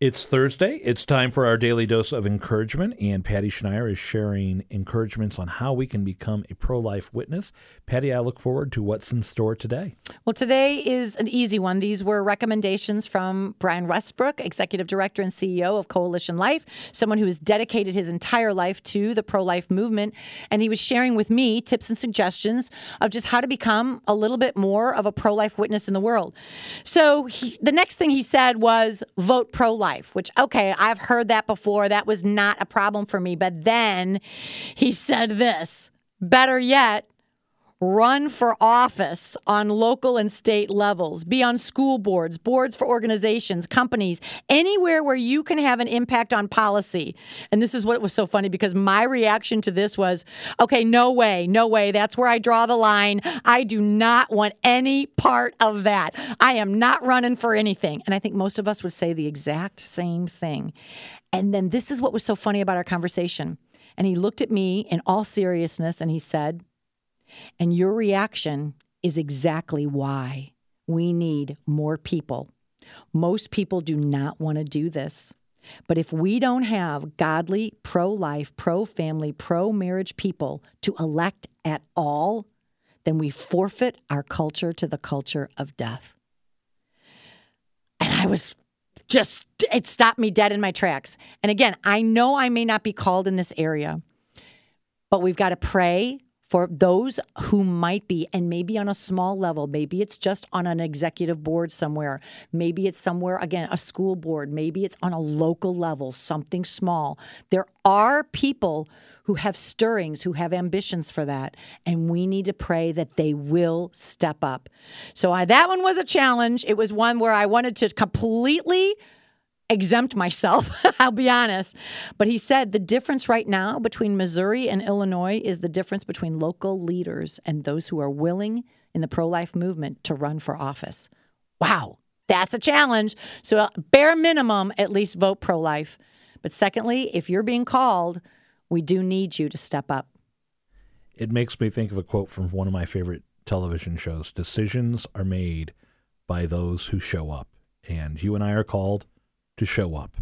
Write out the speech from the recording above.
It's Thursday. It's time for our daily dose of encouragement, and Patty Schneier is sharing encouragements on how we can become a pro life witness. Patty, I look forward to what's in store today. Well, today is an easy one. These were recommendations from Brian Westbrook, Executive Director and CEO of Coalition Life, someone who has dedicated his entire life to the pro life movement. And he was sharing with me tips and suggestions of just how to become a little bit more of a pro life witness in the world. So he, the next thing he said was vote pro life life, which, okay, I've heard that before. That was not a problem for me. But then he said this better yet, run for office on local and state levels, be on school boards, boards for organizations, companies, anywhere where you can have an impact on policy. And this is what was so funny because my reaction to this was, okay, no way, no way. That's where I draw the line. I do not want any part of that. I am not running for anything. And I think most of us would say the exact same thing. And then this is what was so funny about our conversation. And he looked at me in all seriousness and he said, and your reaction is exactly why we need more people. Most people do not want to do this. But if we don't have godly, pro life, pro family, pro marriage people to elect at all, then we forfeit our culture to the culture of death. And I was just, it stopped me dead in my tracks. And again, I know I may not be called in this area, but we've got to pray for those who might be, and maybe on a small level, maybe it's just on an executive board somewhere, maybe it's somewhere, again, a school board, maybe it's on a local level, something small. There are people who have stirrings, who have ambitions for that, and we need to pray that they will step up. So I, that one was a challenge. It was one where I wanted to completely exempt myself, I'll be honest. But he said the difference right now between Missouri and Illinois is the difference between local leaders and those who are willing in the pro life movement to run for office. Wow, that's a challenge. So, uh, bare minimum, at least vote pro life. But secondly, if you're being called, we do need you to step up. It makes me think of a quote from one of my favorite television shows Decisions are made by those who show up. And you and I are called to show up.